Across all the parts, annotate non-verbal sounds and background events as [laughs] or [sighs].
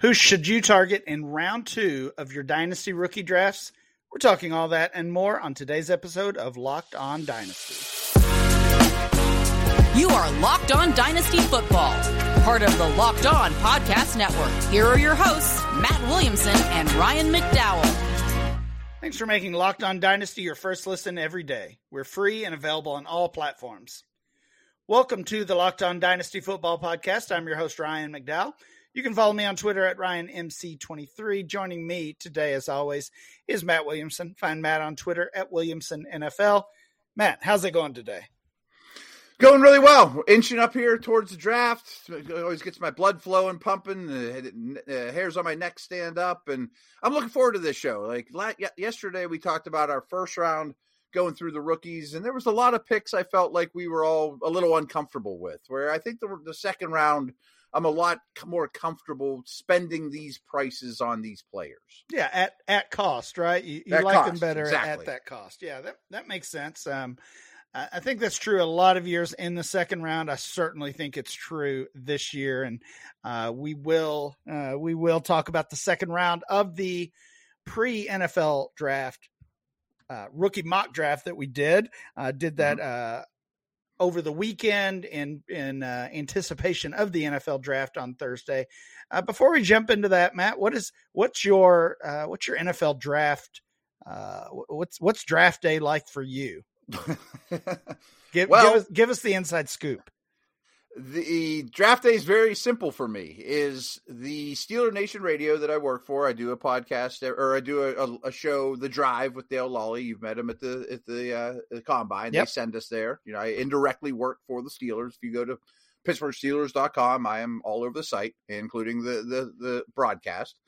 Who should you target in round two of your Dynasty rookie drafts? We're talking all that and more on today's episode of Locked On Dynasty. You are Locked On Dynasty Football, part of the Locked On Podcast Network. Here are your hosts, Matt Williamson and Ryan McDowell. Thanks for making Locked On Dynasty your first listen every day. We're free and available on all platforms. Welcome to the Locked On Dynasty Football Podcast. I'm your host, Ryan McDowell. You can follow me on Twitter at RyanMC23. Joining me today, as always, is Matt Williamson. Find Matt on Twitter at WilliamsonNFL. Matt, how's it going today? Going really well. We're Inching up here towards the draft. It always gets my blood flowing, pumping. Uh, the uh, hairs on my neck stand up, and I'm looking forward to this show. Like yesterday, we talked about our first round going through the rookies, and there was a lot of picks I felt like we were all a little uncomfortable with. Where I think the, the second round I'm a lot more comfortable spending these prices on these players. Yeah, at at cost, right? You, you like cost, them better exactly. at that cost. Yeah, that that makes sense. Um, I think that's true a lot of years in the second round. I certainly think it's true this year, and uh, we will uh, we will talk about the second round of the pre NFL draft uh, rookie mock draft that we did. Uh, did that mm-hmm. Uh, over the weekend in in uh, anticipation of the NFL draft on Thursday. Uh, before we jump into that, Matt, what is what's your uh, what's your NFL draft? Uh, what's what's draft day like for you? [laughs] give, well, give us give us the inside scoop the draft day is very simple for me is the steeler nation radio that i work for. I do a podcast or i do a, a show the drive with dale Lolley. You've met him at the at the, uh, the combine. Yep. they send us there. You know i indirectly work for the steelers. If you go to pittsburghsteelers.com i am all over the site including the the, the broadcast.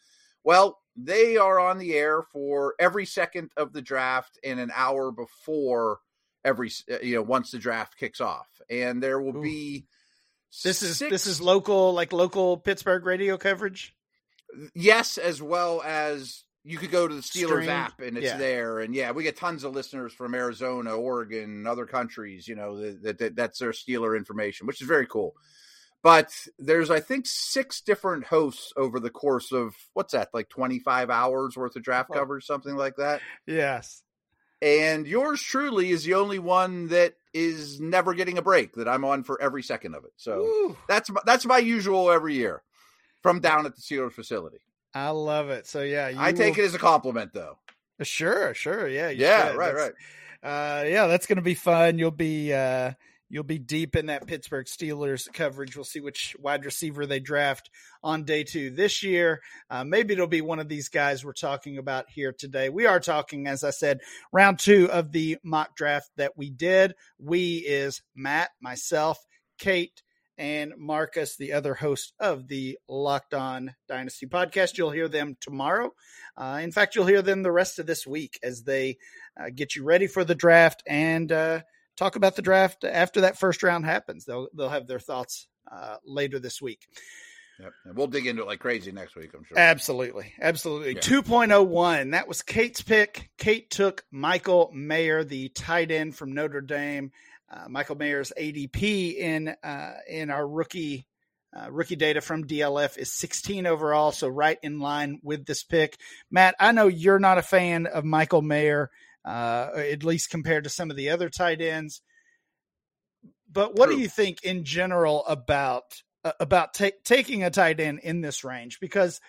Well they are on the air for every second of the draft and an hour before every you know once the draft kicks off. And there will Ooh. be this is Six. this is local like local Pittsburgh radio coverage. Yes, as well as you could go to the Steelers Streamed. app and it's yeah. there. And yeah, we get tons of listeners from Arizona, Oregon, other countries. You know that, that that's their Steeler information, which is very cool. But there's I think six different hosts over the course of what's that like 25 hours worth of draft oh. coverage, something like that. Yes. And yours truly is the only one that is never getting a break that I'm on for every second of it. So that's my, that's my usual every year from down at the Steelers facility. I love it. So yeah, I take will... it as a compliment though. Sure, sure. Yeah. yeah, should. right, that's, right. Uh, yeah, that's going to be fun. You'll be, uh, You'll be deep in that Pittsburgh Steelers coverage. We'll see which wide receiver they draft on day two this year. Uh, maybe it'll be one of these guys we're talking about here today. We are talking, as I said, round two of the mock draft that we did. We is Matt, myself, Kate, and Marcus, the other host of the Locked On Dynasty podcast. You'll hear them tomorrow. Uh, in fact, you'll hear them the rest of this week as they uh, get you ready for the draft and uh, talk about the draft after that first round happens. They'll they'll have their thoughts uh, later this week. Yep. And we'll dig into it like crazy next week, I'm sure. Absolutely. Absolutely. Yeah. 2.01. That was Kate's pick. Kate took Michael Mayer, the tight end from Notre Dame. Uh, Michael Mayer's ADP in uh, in our rookie uh, rookie data from DLF is 16 overall, so right in line with this pick. Matt, I know you're not a fan of Michael Mayer uh, at least compared to some of the other tight ends. But what True. do you think in general about uh, about ta- taking a tight end in this range? Because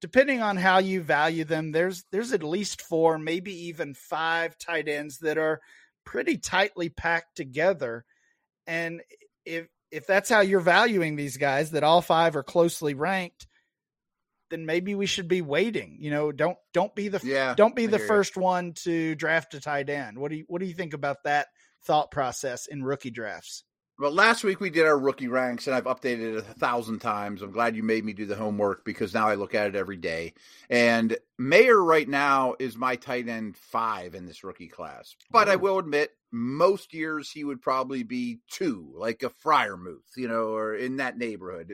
depending on how you value them, there's there's at least four, maybe even five tight ends that are pretty tightly packed together. And if if that's how you're valuing these guys, that all five are closely ranked, then maybe we should be waiting. You know, don't don't be the yeah, don't be the first you. one to draft a tight end. What do you what do you think about that thought process in rookie drafts? Well, last week we did our rookie ranks, and I've updated it a thousand times. I'm glad you made me do the homework because now I look at it every day. And Mayer right now is my tight end five in this rookie class. But I will admit, most years he would probably be two, like a Freiermuth, you know, or in that neighborhood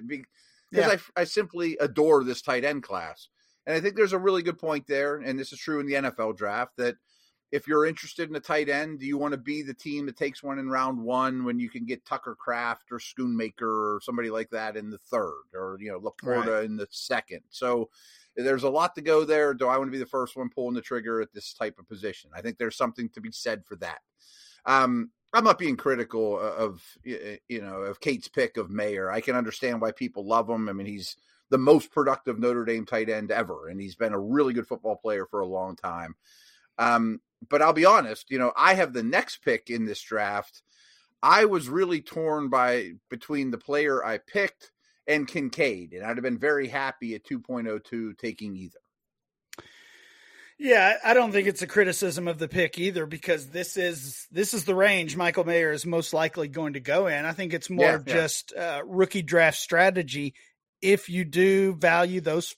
because yeah. I, I simply adore this tight end class. And I think there's a really good point there, and this is true in the NFL draft, that if you're interested in a tight end, do you want to be the team that takes one in round one when you can get Tucker Kraft or Schoonmaker or somebody like that in the third, or you know Laporta right. in the second? So there's a lot to go there. Do I want to be the first one pulling the trigger at this type of position? I think there's something to be said for that. Um, I'm not being critical of you know of Kate's pick of Mayer. I can understand why people love him. I mean, he's the most productive Notre Dame tight end ever, and he's been a really good football player for a long time. Um, but I'll be honest, you know, I have the next pick in this draft. I was really torn by between the player I picked and Kincaid, and I'd have been very happy at 2.02 taking either. Yeah, I don't think it's a criticism of the pick either because this is this is the range Michael Mayer is most likely going to go in. I think it's more yeah, yeah. just uh, rookie draft strategy. If you do value those,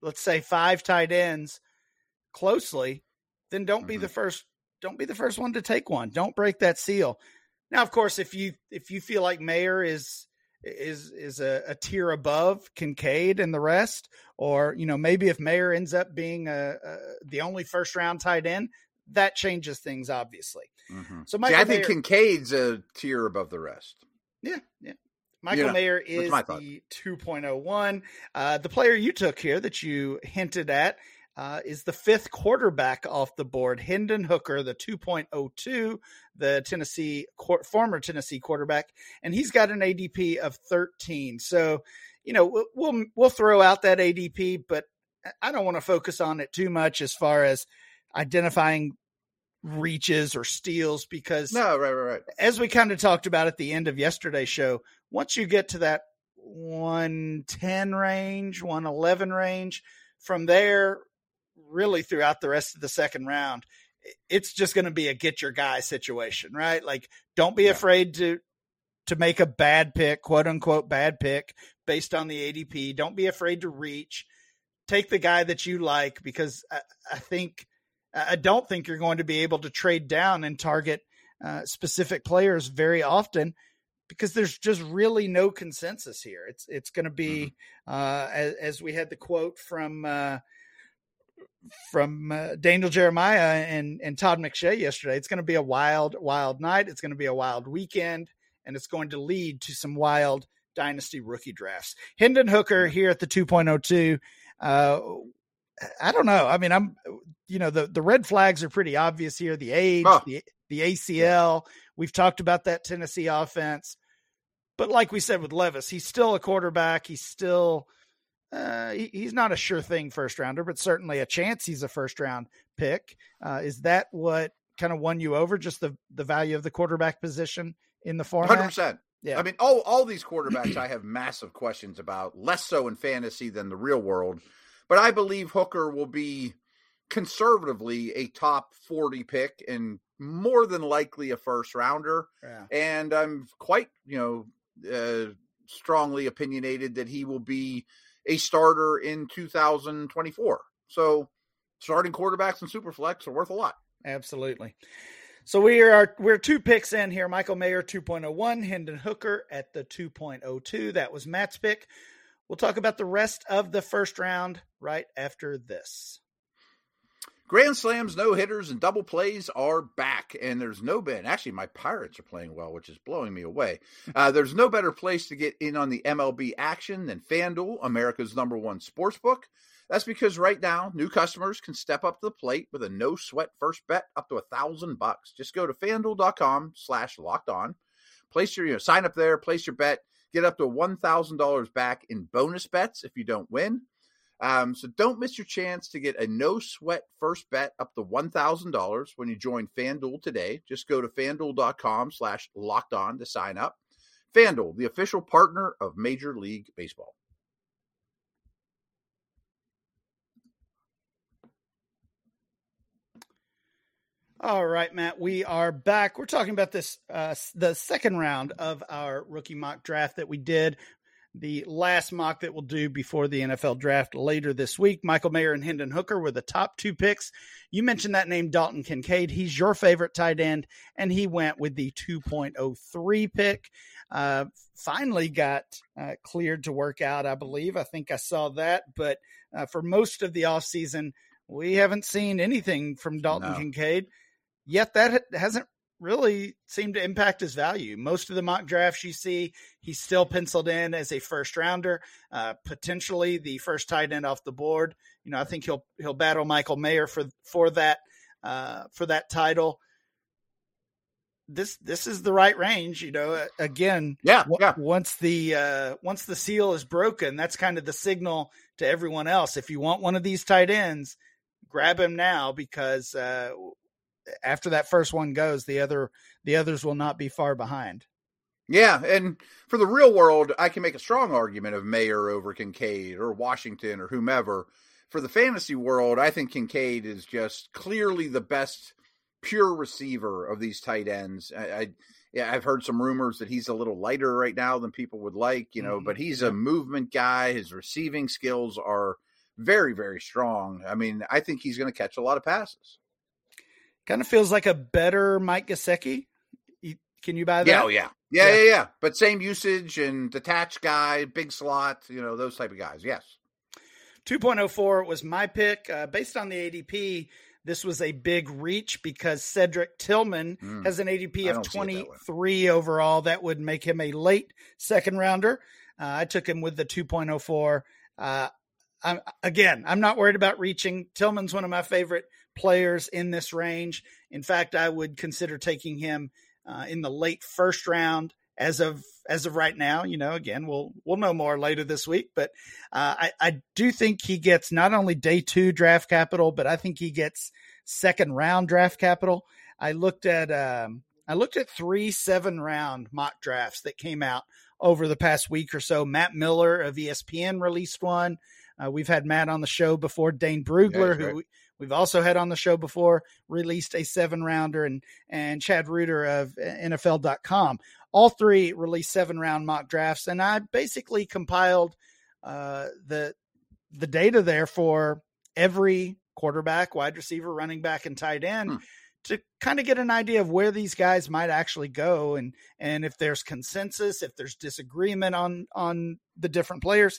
let's say five tight ends closely, then don't mm-hmm. be the first. Don't be the first one to take one. Don't break that seal. Now, of course, if you if you feel like Mayer is is is a, a, tier above Kincaid and the rest, or you know maybe if Mayer ends up being a, a the only first round tight end, that changes things obviously. Mm-hmm. So Michael See, I think Mayer, Kincaid's a tier above the rest. Yeah, yeah. Michael you Mayer is the 2.01. Uh, the player you took here that you hinted at uh, is the fifth quarterback off the board. Hendon Hooker, the 2.02, the Tennessee former Tennessee quarterback, and he's got an ADP of 13. So, you know, we'll we'll throw out that ADP, but I don't want to focus on it too much as far as identifying reaches or steals because no, right, right, right. As we kind of talked about at the end of yesterday's show, once you get to that 110 range, 111 range, from there really throughout the rest of the second round, it's just going to be a get your guy situation, right? Like, don't be yeah. afraid to to make a bad pick, quote unquote bad pick, based on the ADP. Don't be afraid to reach. Take the guy that you like because I, I think I don't think you're going to be able to trade down and target uh, specific players very often because there's just really no consensus here. It's it's going to be mm-hmm. uh, as, as, we had the quote from uh, from uh, Daniel Jeremiah and and Todd McShay yesterday. It's going to be a wild, wild night. It's going to be a wild weekend, and it's going to lead to some wild dynasty rookie drafts. Hendon Hooker here at the 2.02. Uh, I don't know. I mean, I'm, you know, the the red flags are pretty obvious here. The age, oh. the the ACL. We've talked about that Tennessee offense, but like we said with Levis, he's still a quarterback. He's still uh, he, he's not a sure thing first rounder, but certainly a chance he's a first round pick. Uh, is that what kind of won you over? Just the the value of the quarterback position in the format. Hundred percent. Yeah. I mean, all all these quarterbacks, I have massive questions about. Less so in fantasy than the real world, but I believe Hooker will be conservatively a top forty pick and more than likely a first rounder. Yeah. And I'm quite, you know, uh, strongly opinionated that he will be a starter in 2024. So starting quarterbacks in Superflex are worth a lot. Absolutely. So we are we're two picks in here. Michael Mayer 2.01, Hendon Hooker at the 2.02. That was Matt's pick. We'll talk about the rest of the first round right after this. Grand slams, no hitters, and double plays are back, and there's no been. Actually, my Pirates are playing well, which is blowing me away. Uh, there's no better place to get in on the MLB action than FanDuel, America's number one sports book. That's because right now, new customers can step up to the plate with a no sweat first bet up to a thousand bucks. Just go to fanduel.com slash locked on. Place your, you know, sign up there, place your bet, get up to $1,000 back in bonus bets if you don't win. Um, so don't miss your chance to get a no sweat first bet up to $1,000 when you join FanDuel today. Just go to fanduel.com slash locked on to sign up. FanDuel, the official partner of Major League Baseball. All right, Matt, we are back. We're talking about this, uh, the second round of our rookie mock draft that we did the last mock that we'll do before the NFL draft later this week. Michael Mayer and Hendon Hooker were the top two picks. You mentioned that name, Dalton Kincaid. He's your favorite tight end, and he went with the 2.03 pick. Uh, finally got uh, cleared to work out, I believe. I think I saw that, but uh, for most of the offseason, we haven't seen anything from Dalton No. Kincaid. Yet that hasn't really seemed to impact his value. Most of the mock drafts you see, he's still penciled in as a first rounder, uh, potentially the first tight end off the board. You know, I think he'll he'll battle Michael Mayer for for that uh, for that title. This this is the right range. You know, again, Yeah, w- yeah. once the uh, once the seal is broken, that's kind of the signal to everyone else. If you want one of these tight ends, grab him now because uh, after that first one goes, the other the others will not be far behind. Yeah, and for the real world, I can make a strong argument of Mayer over Kincaid or Washington or whomever. For the fantasy world, I think Kincaid is just clearly the best pure receiver of these tight ends. I, I yeah, I've heard some rumors that he's a little lighter right now than people would like, you know, Mhm. but he's a movement guy. His receiving skills are very, very strong. I mean, I think he's going to catch a lot of passes. Kind of feels like a better Mike Gesicki. You- Can you buy that? Yeah, oh yeah. Yeah, Yeah. yeah, yeah. But same usage and detached guy, big slot, you know, those type of guys. Yes. 2.04 was my pick. Uh, based on the ADP, this was a big reach because Cedric Tillman Mm. has an ADP of don't see it that 23 overall. That would make him a late second rounder. Uh, I took him with the 2.04. Uh, I'm, again, I'm not worried about reaching. Tillman's one of my favorite players in this range. In fact, I would consider taking him uh, in the late first round as of as of right now. You know, again, we'll we'll know more later this week, but uh, I, I do think he gets not only day two draft capital, but I think he gets second round draft capital. I looked at um, I looked at three seven round mock drafts that came out over the past week or so. Matt Miller of ESPN released one. Uh, we've had Matt on the show before. Dane Brugler, he's who great. We've also had on the show before, released a seven rounder, and and Chad Reuter of NFL.com. All three released seven round mock drafts, and I basically compiled uh, the the data there for every quarterback, wide receiver, running back, and tight end Hmm. to kind of get an idea of where these guys might actually go, and and if there's consensus, if there's disagreement on on the different players.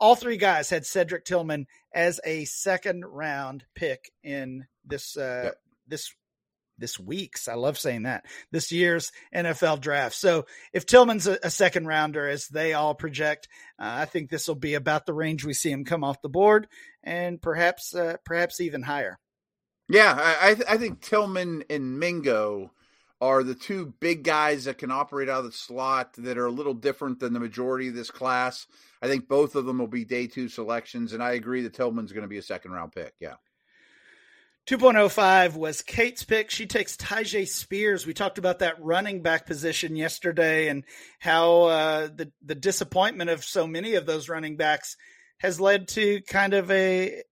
All three guys had Cedric Tillman as a second round pick in this uh, Yep. this this week's. I love saying that this year's NFL draft. So if Tillman's a, a second rounder, as they all project, uh, I think this will be about the range we see him come off the board, and perhaps uh, perhaps even higher. Yeah, I I, th- I think Tillman and Mingo are the two big guys that can operate out of the slot that are a little different than the majority of this class. I think both of them will be day two selections, and I agree that Tillman's going to be a second round pick. Yeah. 2.05 was Kate's pick. She takes Tyjae Spears. We talked about that running back position yesterday and how uh, the the disappointment of so many of those running backs has led to kind of a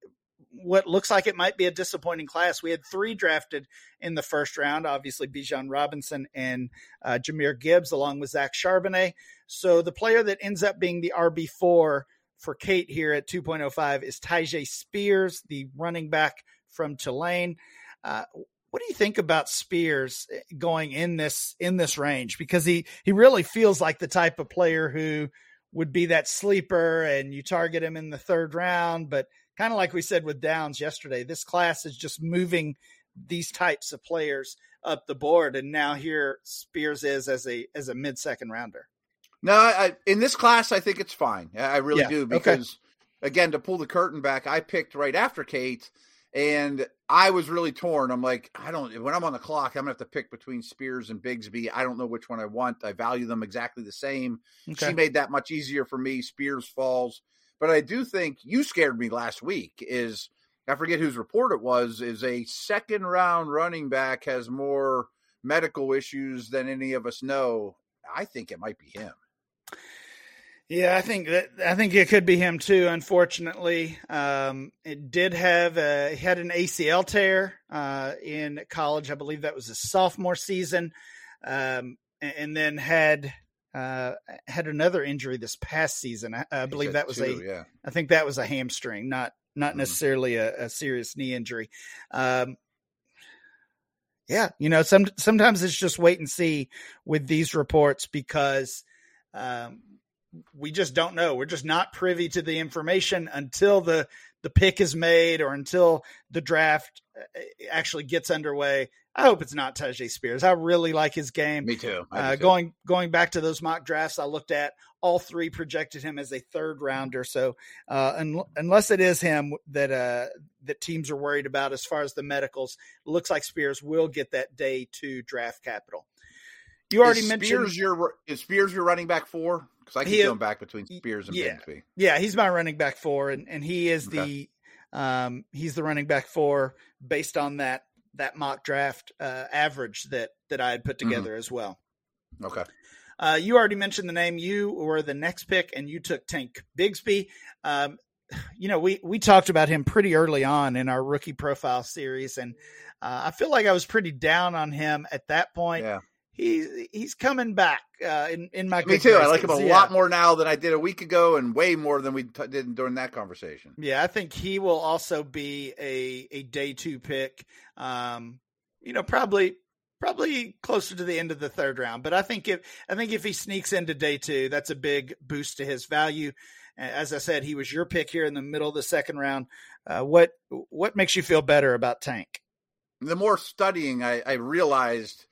what looks like it might be a disappointing class. We had three drafted in the first round, obviously Bijan Robinson and uh, Jahmyr Gibbs, along with Zach Charbonnet. So the player that ends up being the RB four for Kate here at 2.05 is Tyjae Spears, the running back from Tulane. Uh, what do you think about Spears eh, going in this in this range? Because he he really feels like the type of player who would be that sleeper, and you target him in the third round. But kind of like we said with Downs yesterday, this class is just moving these types of players up the board, and now here Spears is as a as a mid second rounder. No, I, in this class, I think it's fine. I really Yeah, do okay. because, again, to pull the curtain back, I picked right after Kate, and I was really torn. I'm like, I don't. When I'm on the clock, I'm gonna have to pick between Spears and Bigsby. I don't know which one I want. I value them exactly the same. She made that much easier for me. Spears falls, but I do think you scared me last week. Is I forget whose report it was. Is a second round running back has more medical issues than any of us know. I think it might be him. Yeah, I think that I think it could be him too. Unfortunately, um, it did have a, had an ACL tear uh, in college. I believe that was his sophomore season, um, and, and then had uh, had another injury this past season. I, I believe that was two, a yeah. I think that was a hamstring, not not Mhm. necessarily a, a serious knee injury. Um, yeah, you know, some sometimes it's just wait and see with these reports because um, we just don't know. We're just not privy to the information until the the pick is made or until the draft uh, actually gets underway. I hope it's not Tyjae Spears. I really like his game. Me too. Uh, too. Going going back to those mock drafts, I looked at all three projected him as a third rounder. So uh, un- unless it is him that uh, that teams are worried about as far as the medicals, looks like Spears will get that day two draft capital. You already is mentioned Spears your is Spears your running back four because I keep He- going back between Spears and yeah. Bigsby. Yeah, he's my running back four, and, and he is Okay. the um, he's the running back four based on that that mock draft uh, average that that I had put Mhm. together as well. Okay, Uh, you already mentioned the name. You were the next pick, and you took Tank Bigsby. Um, [sighs] you know, we we talked about him pretty early on in our rookie profile series, and uh, I feel like I was pretty down on him at that point. yeah, He he's coming back uh, in in my me too. I like him a. Yeah. lot more now than I did a week ago, and way more than we t- did during that conversation. Yeah, I think he will also be a a day two pick. Um, you know, probably probably closer to the end of the third round. But I think if I think if he sneaks into day two, that's a big boost to his value. As I said, he was your pick here in the middle of the second round. Uh, what what makes you feel better about Tank? The more studying, I, I realized,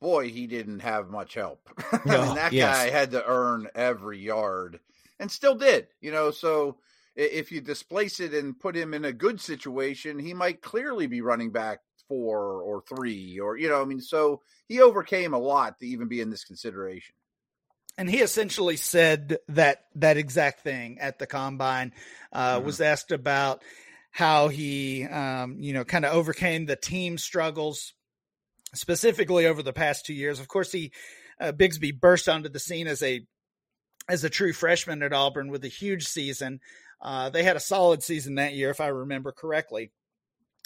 boy, he didn't have much help. [laughs] I mean, that yes. guy had to earn every yard, and still did. You know, so if you displace it and put him in a good situation, he might clearly be running back four or three, or you know, I mean, so he overcame a lot to even be in this consideration. and he essentially said that that exact thing at the combine uh, Mhm. was asked about how he um, you know kind of overcame the team struggles specifically over the past two years. Of course he uh, bigsby burst onto the scene as a as a true freshman at auburn with a huge season. Uh, they had a solid season that year if i remember correctly.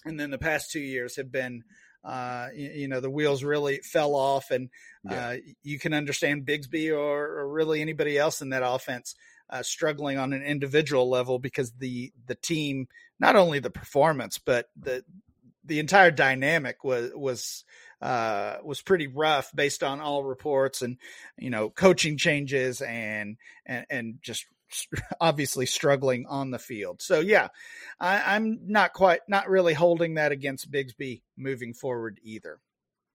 And then the past two years have been uh, you, you know the wheels really fell off and Yeah. uh, you can understand Bigsby or, or really anybody else in that offense uh, struggling on an individual level because the the team, not only the performance, but the the entire dynamic was was uh, was pretty rough based on all reports and you know coaching changes and and, and just [laughs] obviously struggling on the field. So yeah, I, I'm not quite not really holding that against Bigsby moving forward either.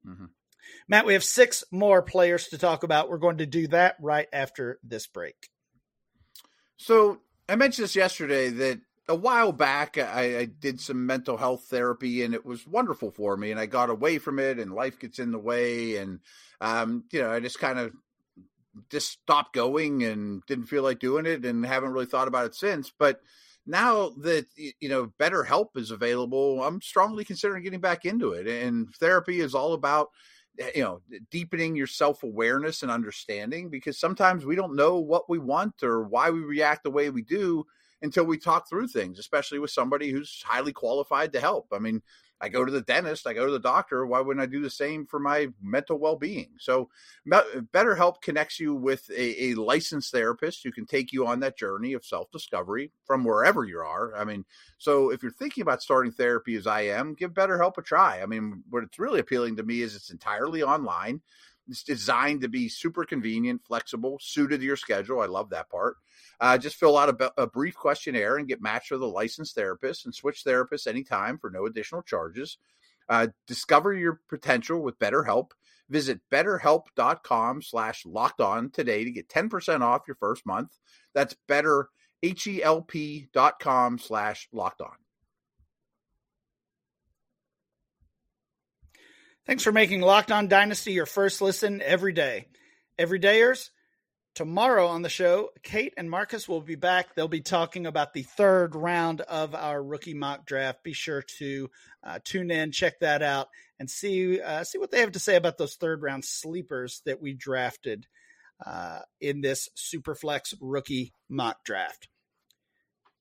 Mhm. Matt, we have six more players to talk about. We're going to do that right after this break. So I mentioned this yesterday that a while back I, I did some mental health therapy and it was wonderful for me and I got away from it and life gets in the way and um, you know I just kind of just stopped going and didn't feel like doing it and haven't really thought about it since. But now that you know better help is available, I'm strongly considering getting back into it. And therapy is all about eh, you know deepening your self-awareness and understanding because sometimes we don't know what we want or why we react the way we do until we talk through things especially with somebody who's highly qualified to help i mean i go to the dentist i go to the doctor why wouldn't i do the same for my mental well-being so Me- betterhelp connects you with a, a licensed therapist who can take you on that journey of self-discovery from wherever you are i mean so if you're thinking about starting therapy as I am, give BetterHelp a try. I mean, what it's really appealing to me is it's entirely online. It's designed to be super convenient, flexible, suited to your schedule. I love that part. Uh, just fill out a, a brief questionnaire and get matched with a licensed therapist and switch therapists anytime for no additional charges. Uh, discover your potential with BetterHelp. Visit betterhelp.com slash locked on today to get 10% off your first month. That's better, dot com slash locked on. Thanks for making Locked On Dynasty your first listen every day. Everydayers, tomorrow on the show, Kate and Marcus will be back. They'll be talking about the third round of our rookie mock draft. Be sure to uh, tune in, check that out, and see uh, see what they have to say about those third round sleepers that we drafted uh, in this Superflex rookie mock draft.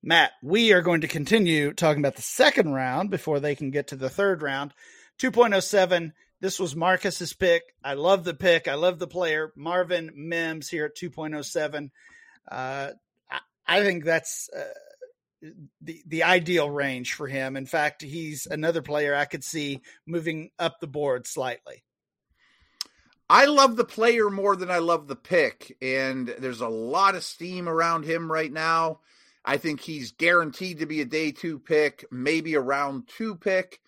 Matt, we are going to continue talking about the second round before they can get to the third round. 2.07. This was Marcus's pick. I love the pick. I love the player. Marvin Mims here at 2.07. Uh, I, I think that's uh, the the ideal range for him. In fact, he's another player I could see moving up the board slightly. I love the player more than I love the pick, and there's a lot of steam around him right now. I think he's guaranteed to be a day two pick, maybe a round two pick.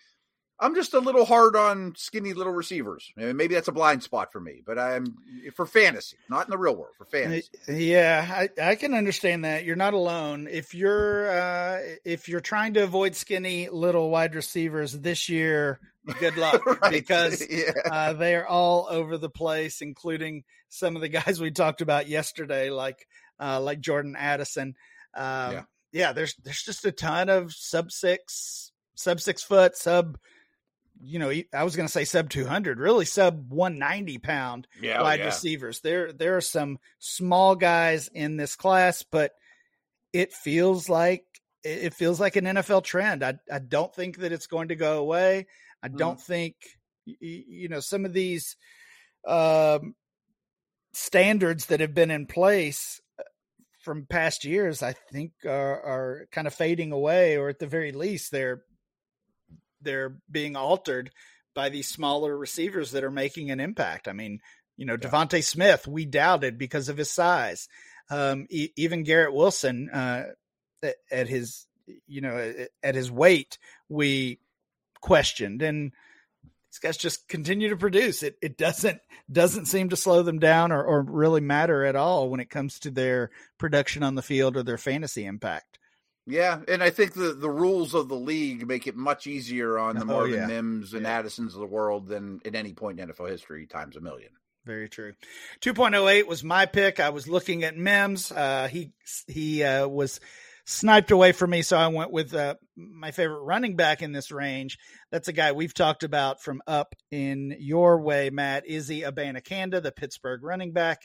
I'm just a little hard on skinny little receivers. Maybe that's a blind spot for me, but I'm for fantasy, not in the real world, for fantasy. Yeah, I, I can understand that. You're not alone. If you're uh, if you're trying to avoid skinny little wide receivers this year, good [laughs] luck right. because [laughs] yeah. uh, they are all over the place, including some of the [laughs] guys we talked about yesterday, like uh, like Jordan Addison. Um, yeah. yeah, there's there's just a ton of sub six, sub six foot, sub you know, I was going to say sub 200, really sub 190 pound yeah, oh, wide yeah. receivers. There, there are some small guys in this class, but it feels like it feels like an NFL trend. I, I don't think that it's going to go away. I mm-hmm. don't mm. think you know some of these um, standards that have been in place uh, from past years. I think are, are kind of fading away, or at the very least, they're they're being altered by these smaller receivers that are making an impact. I mean, you know, yeah. DeVonta Smith, we doubted because of his size. Um, e- even Garrett Wilson, uh, at, at his, you know, at his weight, we questioned, and these guys just continue to produce. It it doesn't doesn't seem to slow them down or, or really matter at all when it comes to their production on the field or their fantasy impact. Yeah, and I think the, the rules of the league make it much easier on the [laughs] oh, Marvin yeah. Mims and yeah. Addisons of the world than at any point in NFL history times a million. Very true. 2.08 was my pick. I was looking at Mims. Uh, he he uh, was sniped away from me, so I went with uh, my favorite running back in this range. That's a guy we've talked about from up in your way, Matt. Izzy Abanikanda, the Pittsburgh running back.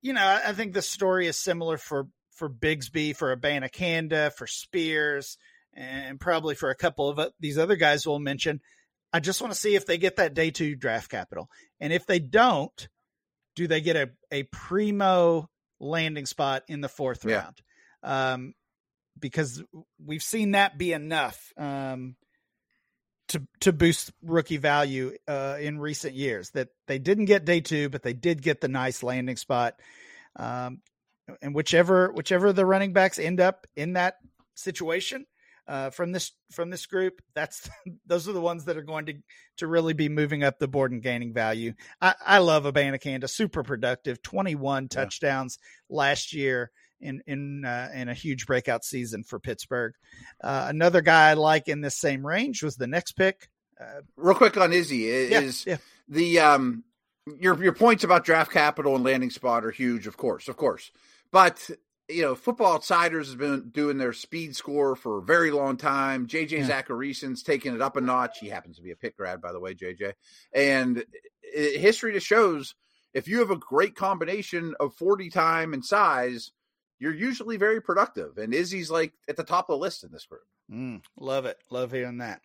You know, I think the story is similar for for Bigsby, for Abanikanda, for Spears, and probably for a couple of these other guys we'll mention. I just want to see if they get that day two draft capital. And if they don't, do they get a, a primo landing spot in the fourth yeah. round? Um, because we've seen that be enough um, to to boost rookie value uh, in recent years. That they didn't get day two, but they did get the nice landing spot. Um, and whichever whichever the running backs end up in that situation uh, from this from this group, that's [laughs] those are the ones that are going to to really be moving up the board and gaining value. I, I love Abanikanda, super productive, twenty one yeah. touchdowns last year in in uh, in a huge breakout season for Pittsburgh. Uh, another guy I like in this same range was the next pick. Uh, Real quick on Izzy is yeah, yeah. the um your your points about draft capital and landing spot are huge, of course, of course. But you know, Football Outsiders has been doing their speed score for a very long time. JJ yeah. Zachariason's taking it up a notch. He happens to be a Pitt grad, by the way, JJ. And history just shows if you have a great combination of 40 time and size, you're usually very productive. And Izzy's like at the top of the list in this group. Mm, love it. Love hearing that.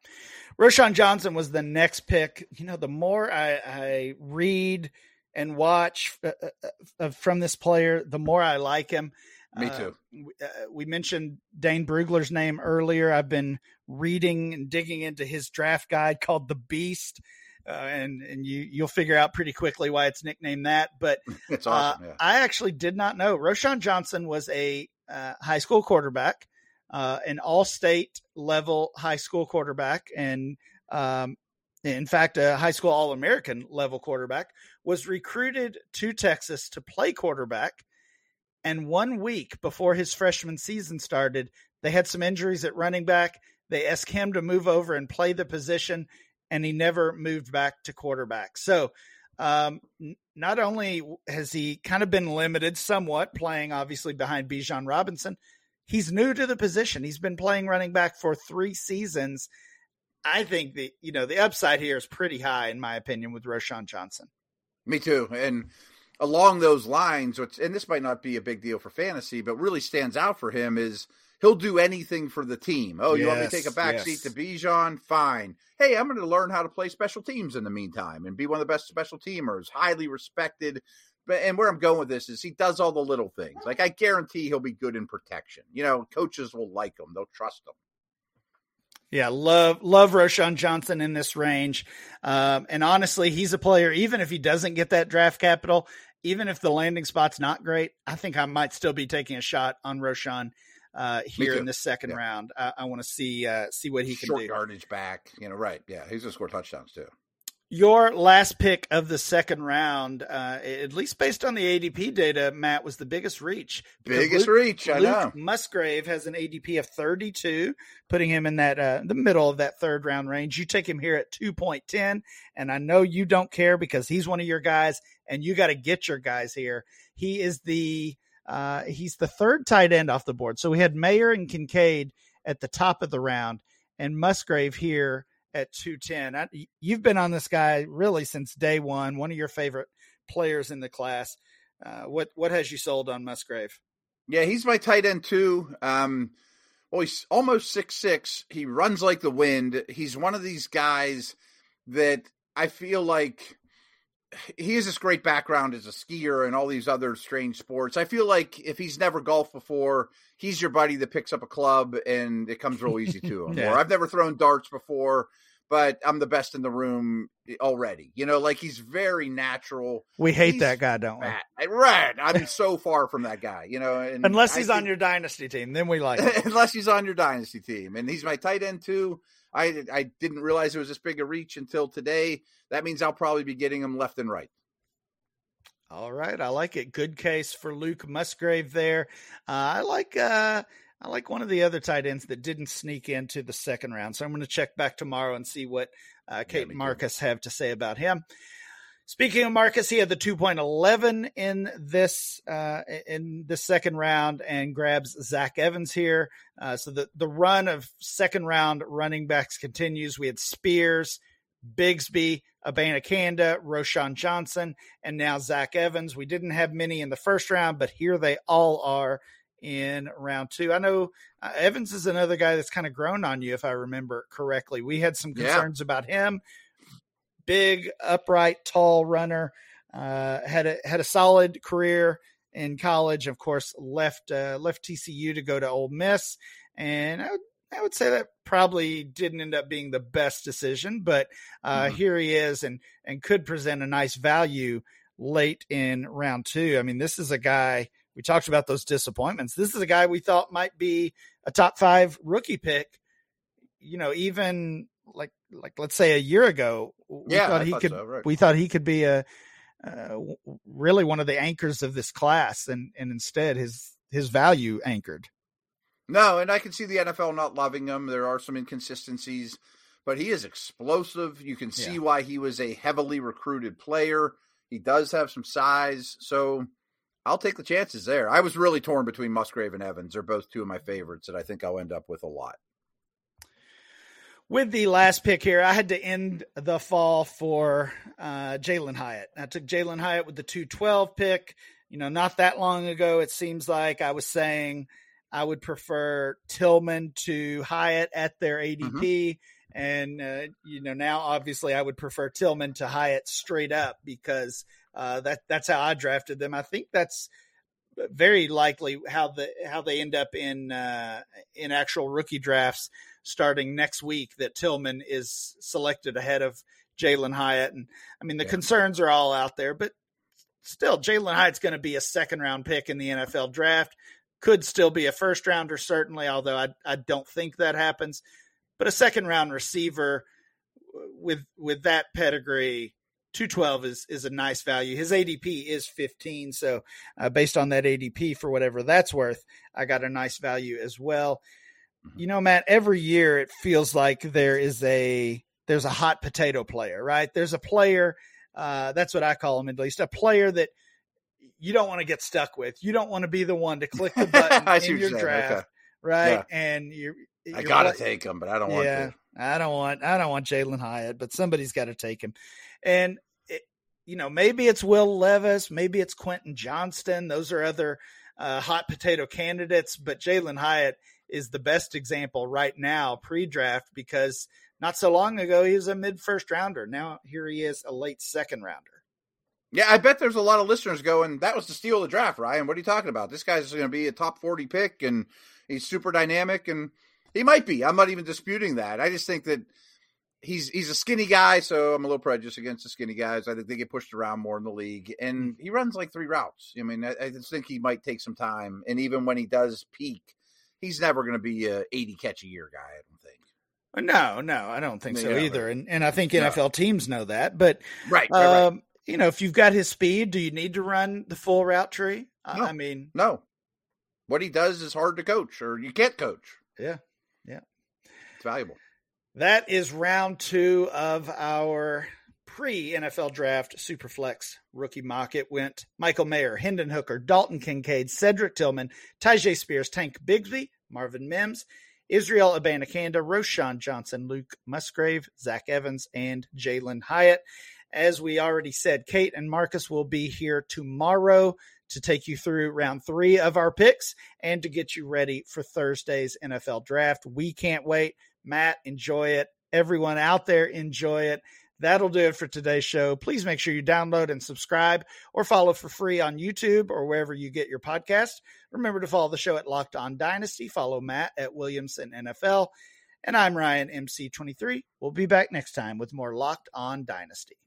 Roschon Johnson was the next pick. You know, the more I, I read – and watch uh, uh, uh, from this player, the more I like him. Me too. Uh, we mentioned Dane Brugler's name earlier. I've been reading and digging into his draft guide called The Beast. Uh, and and you you'll figure out pretty quickly why it's nicknamed that. But [laughs] it's awesome. Yeah. I actually did not know Roschon Johnson was a high school quarterback, an all-state level high school quarterback, and um, in fact, a high school All American level quarterback, was recruited to Texas to play quarterback. And one week before his freshman season started, they had some injuries at running back. They asked him to move over and play the position, and he never moved back to quarterback. So, um, not only has he kind of been limited somewhat, playing obviously behind Bijan Robinson, he's new to the position. He's been playing running back for three seasons I think the you know the upside here is pretty high in my opinion with Roschon Johnson. Me too, and along those lines, which and this might not be a big deal for fantasy, but really stands out for him is he'll do anything for the team. Oh, you want me to take a back yes. seat to Bijan? Fine. Hey, I'm going to learn how to play special teams in the meantime and be one of the best special teamers, highly respected. But and where I'm going with this is he does all the little things. Like I guarantee he'll be good in protection. You know, coaches will like him; they'll trust him. Yeah, love love Roschon Johnson in this range, um, and honestly, he's a player. Even if he doesn't get that draft capital, even if the landing spot's not great, I think I might still be taking a shot on Roschon uh, here in the second yeah. round. I, I want to see uh, see what he can Short do. yardage back, you know, right? Yeah, he's gonna score touchdowns too. Your last pick of the second round, uh, at least based on the ADP data, Matt was the biggest reach. Biggest Luke, reach, I Luke know. Musgrave has an ADP of 32, putting him in that uh, the middle of that third round range. You take him here at 2.10, and I know you don't care because he's one of your guys, and you got to get your guys here. He is the uh, he's the third tight end off the board. So we had Mayer and Kincaid at the top of the round, and Musgrave here at 210. I, you've been on this guy really since day one, one of your favorite players in the class. Uh, what what has you sold on Musgrave? Yeah, he's my tight end too. Um, well, he's almost six six. He runs like the wind. He's one of these guys that I feel like he has this great background as a skier and all these other strange sports. I feel like if he's never golfed before, he's your buddy that picks up a club and it comes real easy to [laughs] him. yeah. Or I've never thrown darts before, but I'm the best in the room already. You know, like he's very natural. We hate he's that guy, don't we? Right. I'm so [laughs] far from that guy, you know. unless he's think, on your dynasty team, then we like [laughs] unless he's on your dynasty team. And he's my tight end too. I I didn't realize it was this big a reach until today. That means I'll probably be getting him left and right. All right, I like it. Good case for Luke Musgrave there. Uh, I like uh, I like one of the other tight ends that didn't sneak into the second round. So I'm going to check back tomorrow and see what uh, Kate yeah, Marcus have to say about him. Speaking of Marcus, he had the 2.11 in this uh, in the second round and grabs Zach Evans here. Uh, so the the run of second round running backs continues. We had Spears, Bigsby, Abanikanda, Roschon Johnson, and now Zach Evans. We didn't have many in the first round, but here they all are in round two. I know uh, Evans is another guy that's kind of grown on you, if I remember correctly. We had some concerns yeah. about him. Big, upright, tall runner. Uh, had a had a solid career in college. Of course, left uh, left TCU to go to Ole Miss, and I would I would say that probably didn't end up being the best decision, but uh, mm-hmm. here he is and and could present a nice value late in round two. I mean, this is a guy we talked about those disappointments. This is a guy we thought might be a top five rookie pick. You know, even like like let's say a year ago, we yeah, thought he thought could. So, right. We thought he could be a uh, really one of the anchors of this class, and and instead his his value anchored. No, and I can see the NFL not loving him. There are some inconsistencies, but he is explosive. You can see yeah. why he was a heavily recruited player. He does have some size, so I'll take the chances there. I was really torn between Musgrave and Evans. They're both two of my favorites that I think I'll end up with a lot. With the last pick here, I had to end the fall for uh, Jalin Hyatt. I took Jalin Hyatt with the 212 pick. You know, not that long ago, it seems like I was saying – I would prefer Tillman to Hyatt at their ADP. Mm-hmm. And, uh, you know, now obviously I would prefer Tillman to Hyatt straight up because uh, that that's how I drafted them. I think that's very likely how the how they end up in uh, in actual rookie drafts starting next week. That Tillman is selected ahead of Jalin Hyatt, and I mean the yeah. concerns are all out there, but still Jalin Hyatt's going to be a second round pick in the NFL draft could still be a first rounder, certainly, although I, I don't think that happens. But a second round receiver with with that pedigree, 212 is is a nice value. His ADP is 15, so uh, based on that ADP for whatever that's worth, I got a nice value as well. Mm-hmm. You know, Matt, every year it feels like there is a there's a hot potato player, right? There's a player uh, that's what I call him at least, a player that you don't want to get stuck with. You don't want to be the one to click the [laughs] button in your draft, okay. right? Yeah. And you're, you're, I gotta take him, but I don't want yeah, to. I don't want. I don't want Jalin Hyatt, but somebody's got to take him. And it, you know, maybe it's Will Levis, maybe it's Quentin Johnston. Those are other uh, hot potato candidates, but Jalin Hyatt is the best example right now pre-draft because not so long ago he was a mid first rounder. Now here he is, a late second rounder. Yeah, I bet there's a lot of listeners going, that was the steal of the draft, Ryan. What are you talking about? This guy's going to be a top 40 pick and he's super dynamic and he might be. I'm not even disputing that. I just think that he's he's a skinny guy, so I'm a little prejudiced against the skinny guys. I think they get pushed around more in the league, and he runs like three routes. I mean, I, I just think he might take some time, and even when he does peak, he's never going to be a 80 catch a year guy. I don't think. No, no, I don't think so either. And and I think No. NFL teams know that. But Right. right, right. um, you know, if you've got his speed, do you need to run the full route tree? No. I mean, No, what he does is hard to coach, or you can't coach. yeah, yeah. It's valuable. That is round two of our pre NFL draft Superflex rookie mock. It went Michael Mayer, Hendon Hooker, Dalton Kincaid, Cedric Tillman, Tyjae Spears, Tank Bigsby, Marvin Mims, Israel Abanikanda, Roschon Johnson, Luke Musgrave, Zach Evans, and Jalin Hyatt. As we already said, Kate and Marcus will be here tomorrow to take you through round three of our picks and to get you ready for Thursday's NFL draft. We can't wait. Matt, enjoy it. Everyone out there, enjoy it. That'll do it for today's show. Please make sure you download and subscribe or follow for free on YouTube or wherever you get your podcast. Remember to follow the show at Locked On Dynasty. Follow Matt at Williamson NFL. And I'm Ryan MC23. We'll be back next time with more Locked On Dynasty.